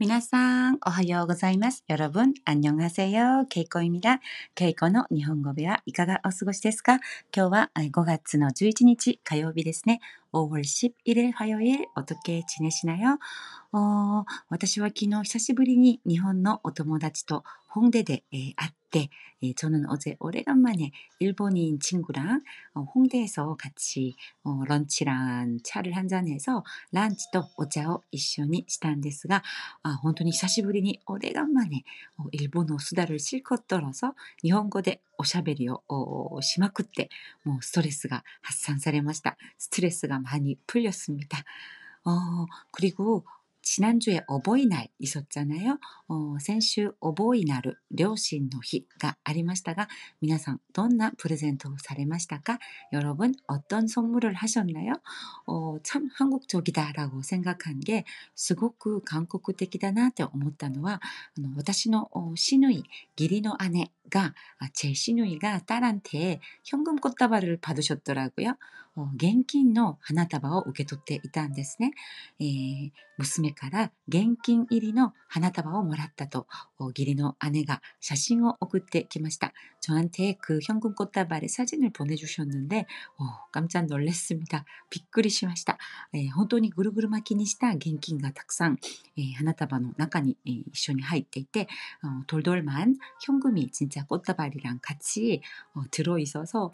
皆さん、おはようございます。よろぶん、あんにょんはせよ。けいこいみだ。けいこの日本語部屋、いかがお過ごしですか?今日は5月の11日火曜日ですね。お worship れはよえ、おとけちねしなよ。 어, 私は昨日久しぶりに日本のお友達と홍대で、えー、会って、えー、저는어제오래간만에일본인친구랑어홍대에서같이어런치랑차를한잔해서ランチとお茶を一緒にしたんですが、あ本当に久しぶりに오래간만에일본어수다를실컷떨어서日本語でおしゃべりをしまくって、もうストレスが発散されました。ストレスが많이풀렸습니다 어, 그리고 지난주에 어버이날 있었잖아요. 어, 先週 어버이날, 両親の日가 ありましたが皆さんどんなプレゼントをされましたか 여러분 어떤 선물을 하셨나요? 어, 참 한국적이다라고 생각한 게 すごく韓国的だなって思ったのは私のシヌイ義理の姉가 제 시누이가 딸한테 현금 꽃다발을 받으셨더라고요. 어, 現金の花束を受け取っていたんですね。えー、娘から現金入りの花束をもらったと 어, 義理の姉が 写真を送ってきました. 저한테 그 현금 꽃다발의 사진을 보내주셨는데 어, 깜짝 놀랐습니다. びっくりしました. 예, 本当にぐるぐる巻きにした現金がたくさん、えー、花束の中に、えー、一緒に入っていて 어, 돌돌만 현금이 진짜 꽃다발이랑 같이 어, 들어있어서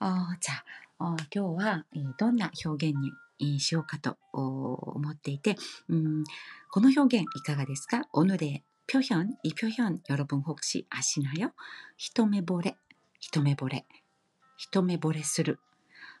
어, 자, 어, 今日はどんな表現にしようかと思っていて、うん、この表現いかがですか 오늘의 표현, 이 표현 여러분 혹시 아시나요? 히토메보레, 히토메보레, 히토메보레する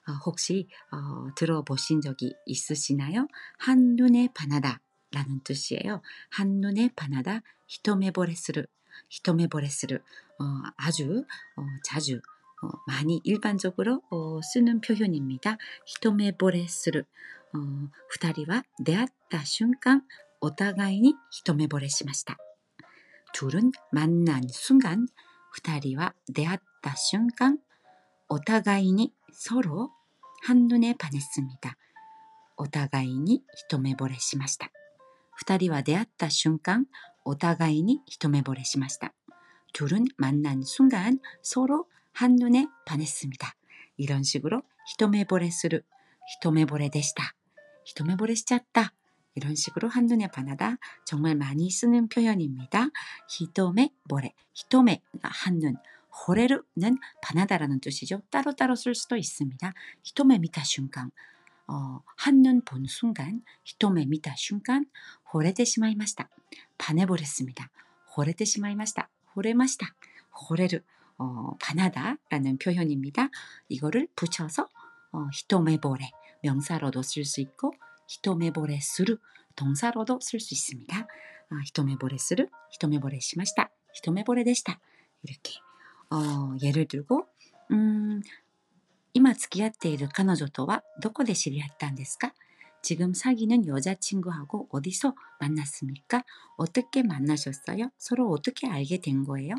어, 혹시 어, 들어보신 적이 있으시나요? 한눈에 반하다 라는 뜻이에요. 한눈에 반하다, 히토메보레する, 히토메보레する 어, 아주 어, 자주 어, 많이 일반적으로 어, 쓰는 표현입니다. 히토메보레する 어, 2人は出会った瞬間お互いに一目惚れしました. 둘은 만난 순간 2人は出会った瞬間 お互いに 서로 한눈에 반했습니다. お互いに一目惚れしました. 2人は出会った瞬間お互いに一目惚れしました. 둘은 만난 순간 서로 한눈에 반했습니다. 이런 식으로 히토메보레스루, 히토메보레데시다, 히토메보레시짰다 이런 식으로 한눈에 반하다 정말 많이 쓰는 표현입니다. 히토메보레, 히토메 아, 한눈, 호레르는 반하다라는 뜻이죠. 따로따로 쓸 수도 있습니다. 히토메 미타 순간, 어, 한눈 본 순간, 히토메 미타 순간, 호레데시마이마시다. 반해버렸습니다. 호레데시마이마시다. 호레마시다. 호레루. 어, 반하다라는 표현입니다. 이거를 붙여서 어, 히토메보레 명사로도 쓸 수 있고 히토메보레 스루 동사로도 쓸 수 있습니다. 아, 히토메보레 스루, 히토메보레 시마시다, 히토메보레 데시다 이렇게 어, 예를 들고 음, 今付き合っている彼女とはどこで知り合ったんですか 지금 사귀는 여자친구하고 어디서 만났습니까? 어떻게 만나셨어요? 서로 어떻게 알게 된 거예요?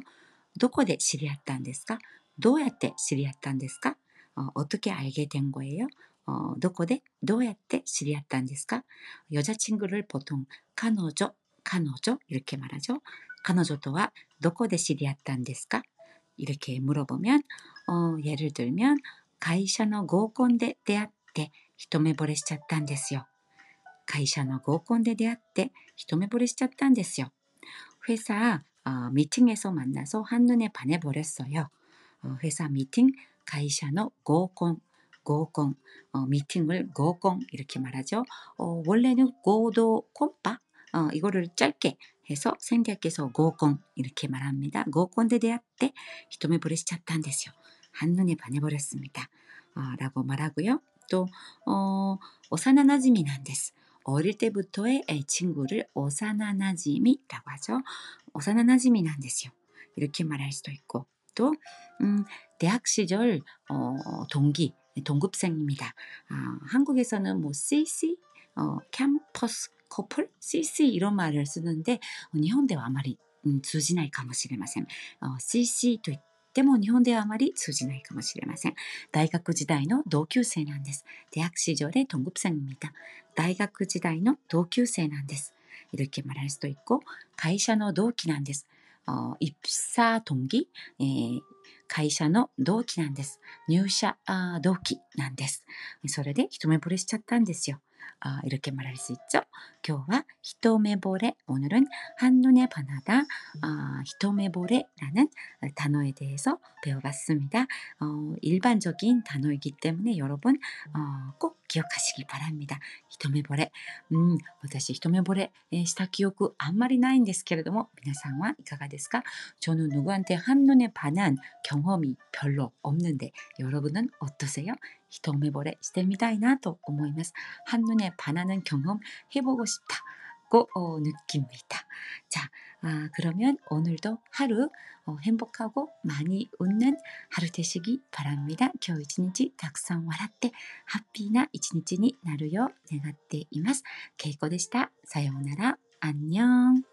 どこで知り合ったんですかどうやって知り合ったんですか 어, 어떻게 알게 된 거예요? 어, どこでどうやって知り合ったんですか 여자친구를 보통 彼女, 彼女 이렇게 말하죠. 彼女とは どこで知り合ったんですか 이렇게 물어보면 어, 예를 들면 会社の合コンで出会って一目惚れしちゃったんですよ。会社の合コンで出会って一目惚れしちゃったんですよ。 회사 어, 미팅에서 만나서 한눈에 반해버렸어요. 어, 회사 미팅 가이샤노 고공 고공 어, 미팅을 고공 이렇게 말하죠. 어, 원래는 고도 콤빠 어, 이거를 짧게 해서 생대학께서 고공 이렇게 말합니다. 고공대 대학 때 히토메 보레시차탄데스요. 한눈에 반해버렸습니다. 어, 라고 말하고요. 또 어, 오사나나지미 난데스. 어릴 때부터의 친구를 오사나나지미라고 하죠. 오사나나지미なんですよ. 이렇게 말할 수도 있고 또 음, 대학 시절 어, 동기 동급생입니다. 아, 한국에서는 뭐 CC 어, 캠퍼스 커플 CC 이런 말을 쓰는데 어, 일본では 아마리 음, 通じないかもしれません。어, CC と言っても日本ではあまり通じないかもしれません。大学時代の同級生なんです。대학시절의동급생입니다大学時代の同級生なんです。 이렇게말할수도있고会社の同期なんです。어, 입사 동기, 예, 会社の同期なんです。入社あ同期なんです。それで一目惚れしちゃったんですよ。 아, 이렇게 말할 수 있죠. 교와 히토메보레 오늘은 한눈에 반하다 아, 히토메보레라는 단어에 대해서 배워봤습니다. 어, 일반적인 단어이기 때문에 여러분 어, 꼭 기억하시기 바랍니다. 히토메보레 음, 私 히토메보레 した 기억 あんまりないんですけれども皆さんはいかがですか? 저는 누구한테 한눈에 반한 경험이 별로 없는데 여러분은 어떠세요? 히토메보레 してみたいなと思います. 한눈에 반하는 경험 해보고 싶다고 어, 느낍니다. 자, 아, 그러면 오늘도 하루 어, 행복하고 많이 웃는 하루 되시기 바랍니다. 今日一日たくさん笑って 하피나 一日になるよう願っています. 케이코でした. 사요나라. 안녕.